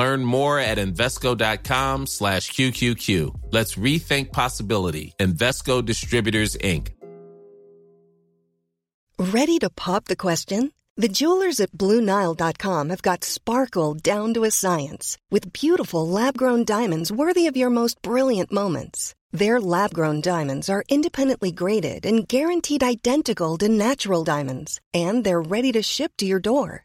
Learn more at Invesco.com slash QQQ. Let's rethink possibility. Invesco Distributors, Inc. Ready to pop the question? The jewelers at BlueNile.com have got sparkle down to a science with beautiful lab-grown diamonds worthy of your most brilliant moments. Their lab-grown diamonds are independently graded and guaranteed identical to natural diamonds, and they're ready to ship to your door.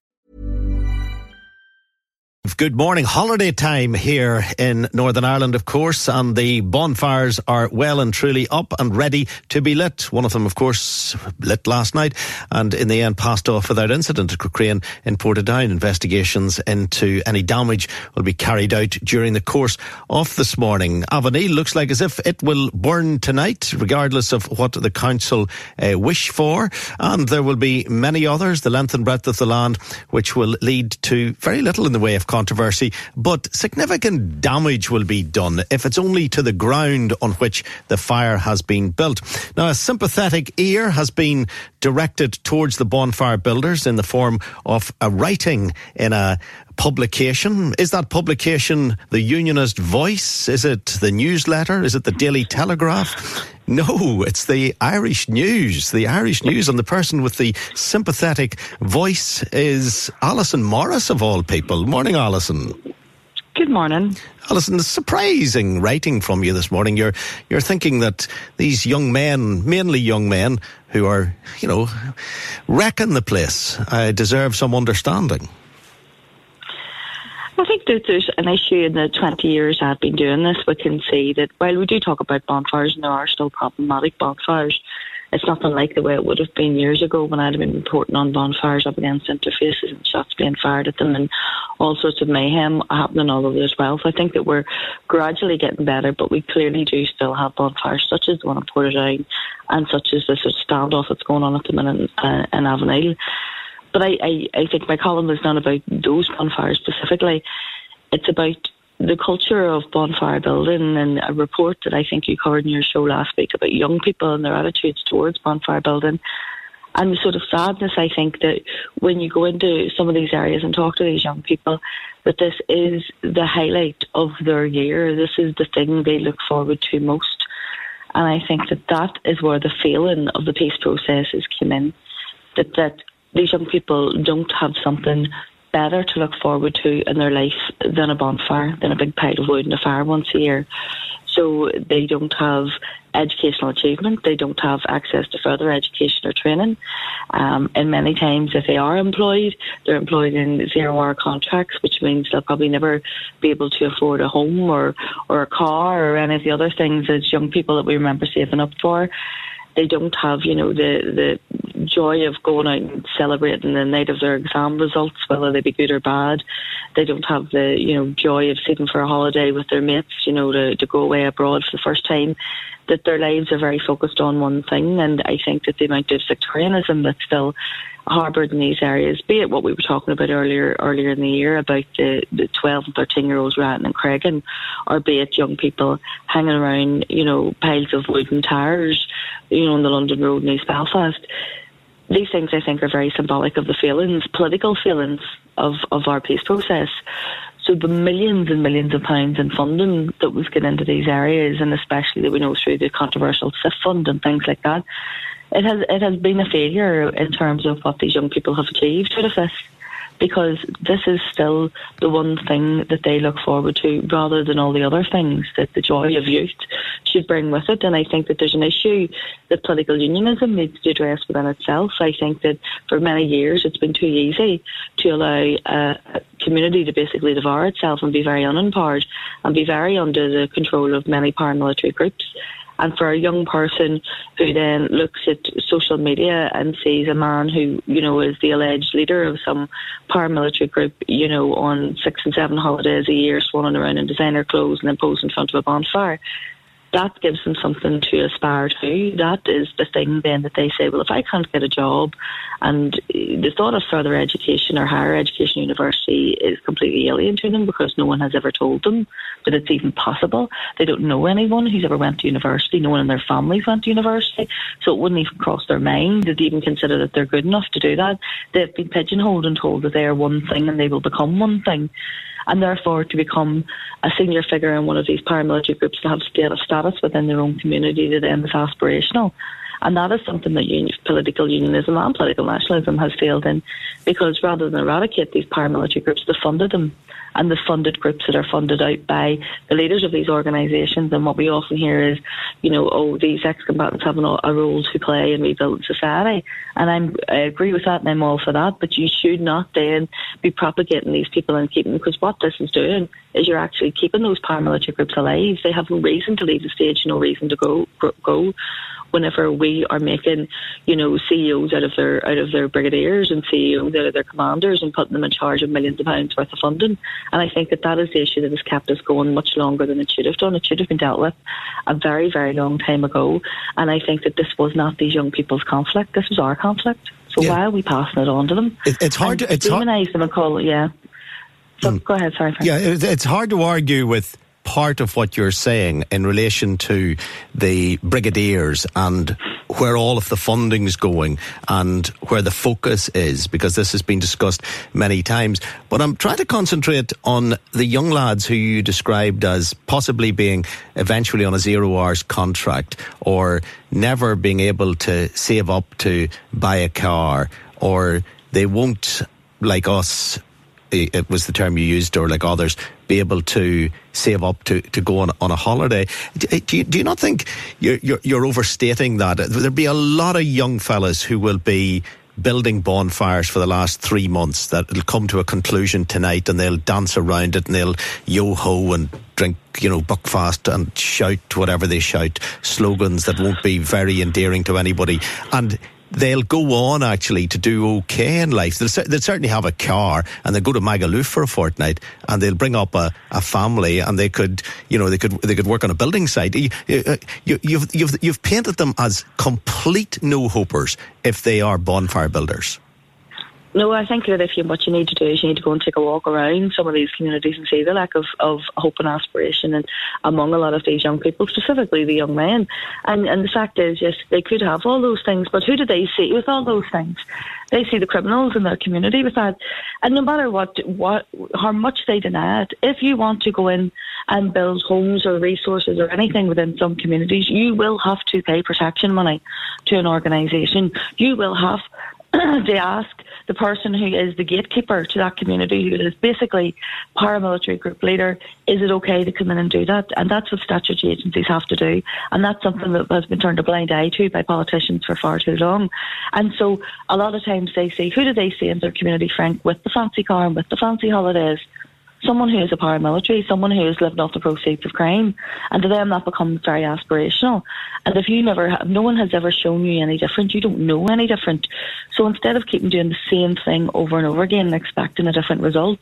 Good morning. Holiday time here in Northern Ireland, of course, and the bonfires are well and truly up and ready to be lit. One of them, of course, lit last night and in the end passed off without incident at Corcrain in Portadown. Investigations into any damage will be carried out during the course of this morning. Avoneil looks like as if it will burn tonight, regardless of what the council uh, wish for. And there will be many others, the length and breadth of the land, which will lead to very little in the way of controversy, but significant damage will be done if it's only to the ground on which the fire has been built. Now, a sympathetic ear has been directed towards the bonfire builders in the form of a writing in a publication. Is that publication the Unionist Voice? Is it the News Letter? Is it the Daily Telegraph? No, it's the Irish News. The Irish News, and the person with the sympathetic voice is Alison Morris, of all people. Morning, Alison. Good morning. Alison, surprising writing from you this morning. You're you're thinking that these young men, mainly young men, who are, you know, wrecking the place, uh, deserve some understanding. I think that there's an issue in the 20 years I've been doing this. We can see that while we do talk about bonfires and there are still problematic bonfires, it's nothing like the way it would have been years ago when I'd been reporting on bonfires up against interfaces and shots being fired at them and all sorts of mayhem happening all over as well. So I think that we're gradually getting better, but we clearly do still have bonfires such as the one in Portadown and such as this standoff that's going on at the minute in, uh, Avoneil. But I, I, I think my column is not about those bonfires specifically. It's about the culture of bonfire building and a report that I think you covered in your show last week about young people and their attitudes towards bonfire building. And the sort of sadness, I think, that when you go into some of these areas and talk to these young people, that this is the highlight of their year. This is the thing they look forward to most. And I think that that is where the failing of the peace process has come in. That, that these young people don't have something better to look forward to in their life than a bonfire, than a big pile of wood and a fire once a year. So they don't have educational achievement, they don't have access to further education or training. Um, and many times, if they are employed, they're employed in zero hour contracts, which means they'll probably never be able to afford a home or, or a car or any of the other things as young people that we remember saving up for they don't have, you know, the the joy of going out and celebrating the night of their exam results, whether they be good or bad. They don't have the, you know, joy of sitting for a holiday with their mates, you know, to, to go away abroad for the first time. That their lives are very focused on one thing, and I think that the amount of sectarianism that's still harboured in these areas, be it what we were talking about earlier earlier in the year about the, the 12 and 13 year olds ratting in Creggan, or be it young people hanging around, you know, piles of wooden tires, you know, on the London Road in East Belfast. These things, I think, are very symbolic of the feelings, political feelings of, of our peace process. So the millions and millions of pounds in funding that we've got into these areas, and especially that we know through the controversial SIF fund and things like that, it has it has been a failure in terms of what these young people have achieved this because this is still the one thing that they look forward to rather than all the other things that the joy of youth should bring with it. And I think that there's an issue that political unionism needs to address within itself. I think that for many years it's been too easy to allow a community to basically devour itself and be very unempowered and be very under the control of many paramilitary groups And for a young person who then looks at social media and sees a man who, you know, is the alleged leader of some paramilitary group, you know, on six and seven holidays a year, swanning around in designer clothes and then posing in front of a bonfire, that gives them something to aspire to. That is the thing then that they say, well, if I can't get a job and eh, the thought of further education or higher education university is completely alien to them because no one has ever told them that it's even possible. They don't know anyone who's ever went to university. No one in their families went to university. So it wouldn't even cross their mind that they even consider that they're good enough to do that. They've been pigeonholed and told that they are one thing and they will become one thing and therefore to become a senior figure in one of these paramilitary groups to have status within their own community to them is aspirational. And that is something that union, political unionism and political nationalism has failed in because rather than eradicate these paramilitary groups, they funded them and the funded groups that are funded out by the leaders of these organisations. And what we often hear is, you know, oh, these ex-combatants have a role to play in rebuilding society. And I'm, I agree with that and I'm all for that. But you should not then be propagating these people and keeping, because what this is doing is you're actually keeping those paramilitary groups alive. They have no reason to leave the stage, no reason to go, go whenever we are making, you know, CEOs out of their out of their brigadiers and CEOs out of their commanders and putting them in charge of millions of pounds worth of funding. And I think that that is the issue that has kept us going much longer than it should have done. It should have been dealt with a very, very long time ago. And I think that this was not these young people's conflict. This was our conflict. So yeah. why are we passing it on to them? It, it's hard to it's demonize hard. them and call yeah. So mm. go ahead, sorry. Frank. Yeah, it's hard to argue with part of what you're saying in relation to the brigadiers and where all of the funding's going and where the focus is, because this has been discussed many times. But I'm trying to concentrate on the young lads who you described as possibly being eventually on a zero hours contract or never being able to save up to buy a car or they won't, like us, Eh, it was the term you used, or like others, be able to save up to, to go on, on a holiday. Eh, do you, do you not think you're, you're, you're overstating that? There'll be a lot of young fellas who will be building bonfires for the last three months that will come to a conclusion tonight and they'll dance around it and they'll yo ho and drink, you know, buckfast and shout whatever they shout, slogans that won't be very endearing to anybody. And they'll go on actually to do okay in life. They'll, they'll certainly have a car and they'll go to Magaluf for a fortnight and they'll bring up a, a family and they could, you know, they could they could work on a building site. You, you, uh, you've, you've, you've painted them as complete no hopers if they are bonfire builders. No, I think that if you what you need to do is you need to go and take a walk around some of these communities and see the lack of, of hope and aspiration and among a lot of these young people, specifically the young men. And and the fact is, yes, they could have all those things, but who do they see with all those things? They see the criminals in their community with that. And no matter what what how much they deny it, if you want to go in and build homes or resources or anything within some communities, you will have to pay protection money to an organisation. You will have to ask the person who is the gatekeeper to that community, who is basically paramilitary group leader, is it okay to come in and do that? And that's what statutory agencies have to do. And that's something that has been turned a blind eye to by politicians for far too long. And so a lot of times they say, who do they see in their community, Frank, with the fancy car and with the fancy holidays? Someone who is a paramilitary, someone who is living off the proceeds of crime, and to them that becomes very aspirational. And if you never, have, no one has ever shown you any different, you don't know any different. So instead of keeping doing the same thing over and over again and expecting a different result,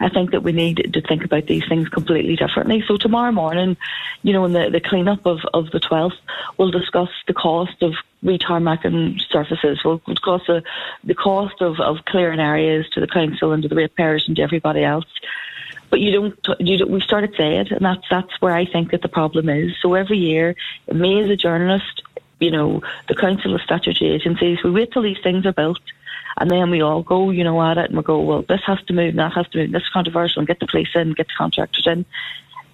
I think that we need to think about these things completely differently. So tomorrow morning, you know, in the, the cleanup of, of the 12th, we'll discuss the cost of retarmacking surfaces. We'll discuss the, the cost of, of clearing areas to the council and to the ratepayers and to everybody else but you don't. You don't, we started saying, and that's that's where I think that the problem is. So every year, me as a journalist, you know, the Council of Statutory Agencies, we wait till these things are built. And then we all go, you know, at it and we go, well, this has to move, and that has to move, this is controversial, and get the police in, get the contractors in.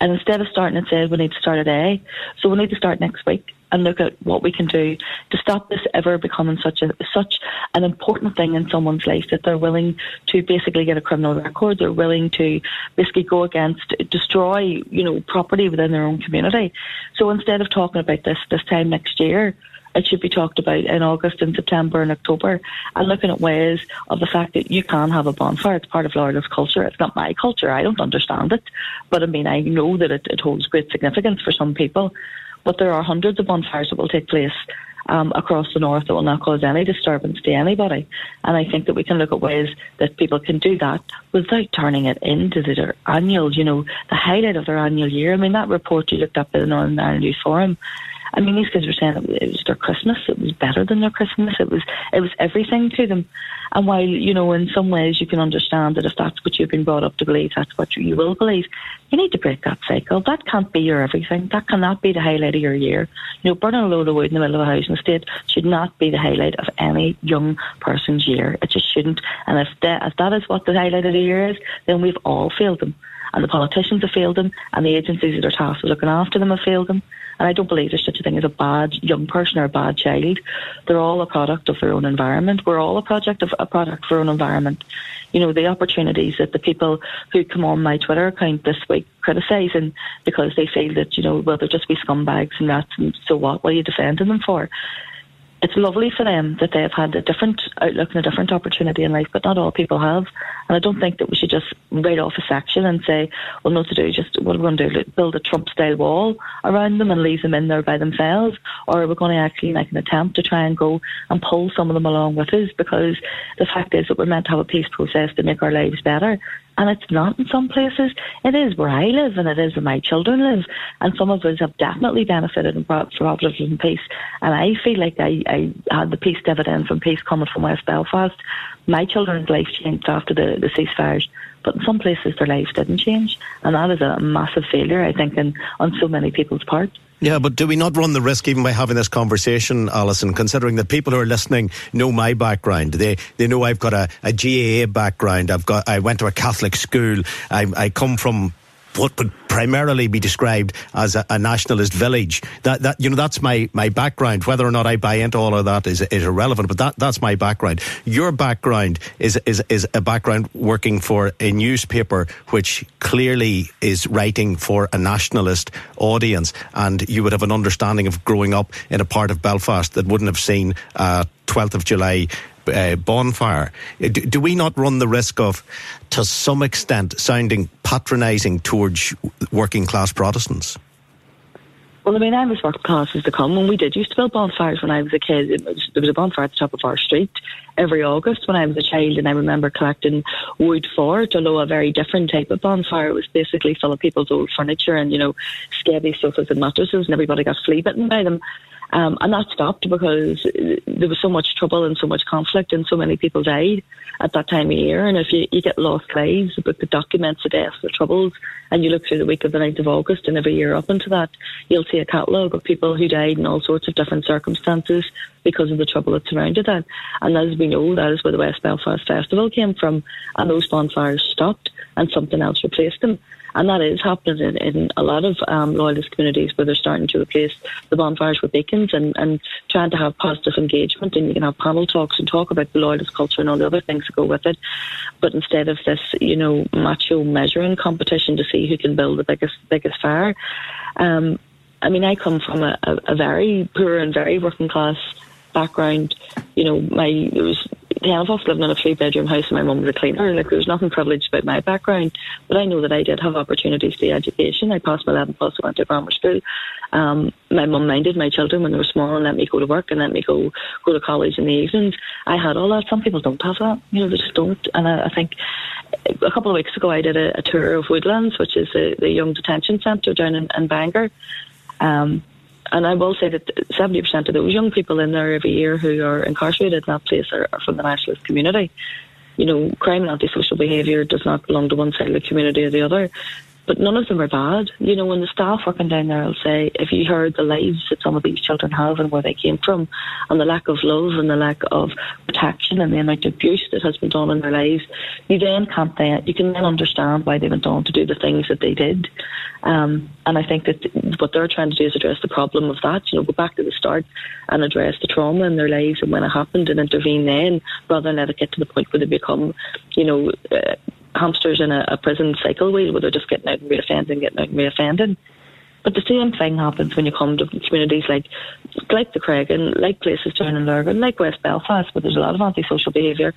And instead of starting at say we need to start at A. So we need to start next week and look at what we can do to stop this ever becoming such a such an important thing in someone's life that they're willing to basically get a criminal record. They're willing to basically go against, destroy, you know, property within their own community. So instead of talking about this this time next year, it should be talked about in August and September and October and looking at ways of the fact that you can have a bonfire. It's part of Florida's culture. It's not my culture. I don't understand it. But I mean, I know that it, it holds great significance for some people but there are hundreds of bonfires that will take place um, across the north that will not cause any disturbance to anybody. And I think that we can look at ways that people can do that without turning it into their annual, you know, the highlight of their annual year. I mean, that report you looked up at the Northern Ireland Youth Forum. I mean, these kids were saying it was their Christmas. It was better than their Christmas. It was it was everything to them. And while, you know, in some ways you can understand that if that's what you've been brought up to believe, that's what you will believe, you need to break that cycle. That can't be your everything. That cannot be the highlight of your year. You know, burning a load of wood in the middle of a housing estate should not be the highlight of any young person's year. It just shouldn't. And if that, if that is what the highlight of the year is, then we've all failed them. And the politicians have failed them, and the agencies that are tasked with looking after them have failed them. And I don't believe there's such a thing as a bad young person or a bad child. They're all a product of their own environment. We're all a project of a product of our own environment. You know, the opportunities that the people who come on my Twitter account this week criticising because they feel that, you know, well, they'll just be scumbags and rats and so what? What are you defending them for? It's lovely for them that they've had a different outlook and a different opportunity in life, but not all people have. And I don't think that we should just write off a section and say, well, not to do, just what are we going to do? Build a Trump style wall around them and leave them in there by themselves? Or are we going to actually make an attempt to try and go and pull some of them along with us? Because the fact is that we're meant to have a peace process to make our lives better and it's not in some places. It is where I live, and it is where my children live, and some of us have definitely benefited and brought from peace. And I feel like I, I had the peace dividend from peace coming from West Belfast. My children's life changed after the, the ceasefires, but in some places their lives didn't change, and that is a massive failure, I think, in, on so many people's part. Yeah, but do we not run the risk, even by having this conversation, Alison, considering that people who are listening know my background? They they know I've got a, a GAA background. I've got I went to a Catholic school. I, I come from what would primarily be described as a, a, nationalist village. That that you know that's my my background. Whether or not I buy into all of that is is irrelevant. But that that's my background. Your background is is is a background working for a newspaper which clearly is writing for a nationalist audience, and you would have an understanding of growing up in a part of Belfast that wouldn't have seen. Uh, 12th of July uh, bonfire. Do, do, we not run the risk of, to some extent, sounding patronising towards working class Protestants? Well, I mean, I'm as working class as to come. When we did used to build bonfires when I was a kid, was, there was a bonfire at the top of our street every August when I was a child, and I remember collecting wood for it, although a very different type of bonfire. It was basically full of people's old furniture and, you know, scabby sofas and mattresses, and everybody got flea bitten by them. Um, and that stopped because there was so much trouble and so much conflict, and so many people died at that time of year. And if you, you get lost lives, a book that documents the deaths, the troubles, and you look through the week of the 9th of August and every year up into that, you'll see a catalogue of people who died in all sorts of different circumstances because of the trouble that surrounded that. And as we know, that is where the West Belfast Festival came from, and those bonfires stopped and something else replaced them. And that is happening in, in a lot of um, loyalist communities where they're starting to replace the bonfires with beacons and, and trying to have positive engagement. And you can have panel talks and talk about the loyalist culture and all the other things that go with it. But instead of this, you know, macho measuring competition to see who can build the biggest, biggest fire, um, I mean, I come from a, a, a very poor and very working class background. You know, my there was ten of us living in a three bedroom house and my mum was a cleaner. Like there was nothing privileged about my background. But I know that I did have opportunities to education. I passed my eleven plus, I went to grammar school. Um, my mum minded my children when they were small and let me go to work and let me go go to college in the evenings. I had all that. Some people don't have that. You know, they just don't. And I, I think a couple of weeks ago I did a, a tour of Woodlands, which is the, the young detention centre down in, in Bangor. Um, and I will say that 70% of those young people in there every year who are incarcerated in that place are, are from the nationalist community. You know, crime and antisocial behaviour does not belong to one side of the community or the other but none of them are bad. You know, when the staff working down there will say, if you heard the lives that some of these children have and where they came from, and the lack of love and the lack of protection and the amount of abuse that has been done in their lives, you then can't then, you can then understand why they went on to do the things that they did. Um, and I think that what they're trying to do is address the problem of that, you know, go back to the start and address the trauma in their lives and when it happened and intervene then, rather than let it get to the point where they become, you know, uh, hamsters in a, a prison cycle wheel where they're just getting out and reoffending, getting out and reoffending. But the same thing happens when you come to communities like like the Creggan, like places down in Lurgan, like West Belfast, where there's a lot of antisocial behaviour,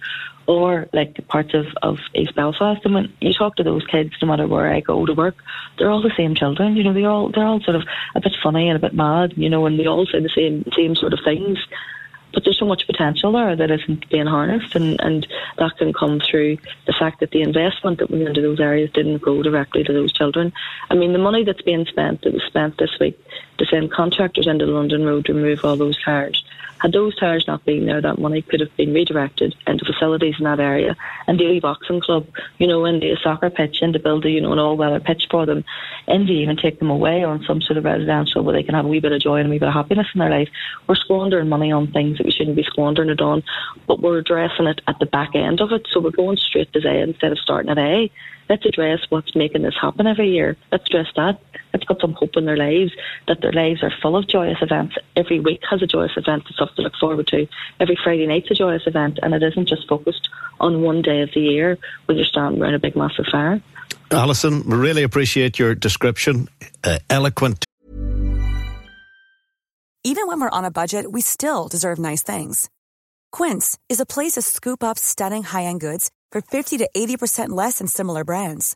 or like parts of, of East Belfast. And when you talk to those kids, no matter where I go to work, they're all the same children. You know, they all they're all sort of a bit funny and a bit mad. You know, and they all say the same same sort of things but there's so much potential there that isn't being harnessed, and, and that can come through the fact that the investment that went into those areas didn't go directly to those children. I mean, the money that's being spent, that was spent this week to send contractors into London Road to remove all those cars, had those tires not been there, that money could have been redirected into facilities in that area and the boxing club, you know, into a soccer pitch and to build you know, an all weather pitch for them and to even take them away on some sort of residential where they can have a wee bit of joy and a wee bit of happiness in their life. We're squandering money on things that we shouldn't be squandering it on, but we're addressing it at the back end of it. So we're going straight to Z instead of starting at A. Let's address what's making this happen every year. Let's address that. Let's got some hope in their lives, that their lives are full of joyous events. Every week has a joyous event, it's something to look forward to. Every Friday night's a joyous event, and it isn't just focused on one day of the year when you're standing around a big massive fire. Alison, we really appreciate your description. Uh, eloquent. Even when we're on a budget, we still deserve nice things. Quince is a place to scoop up stunning high end goods for 50 to 80% less than similar brands.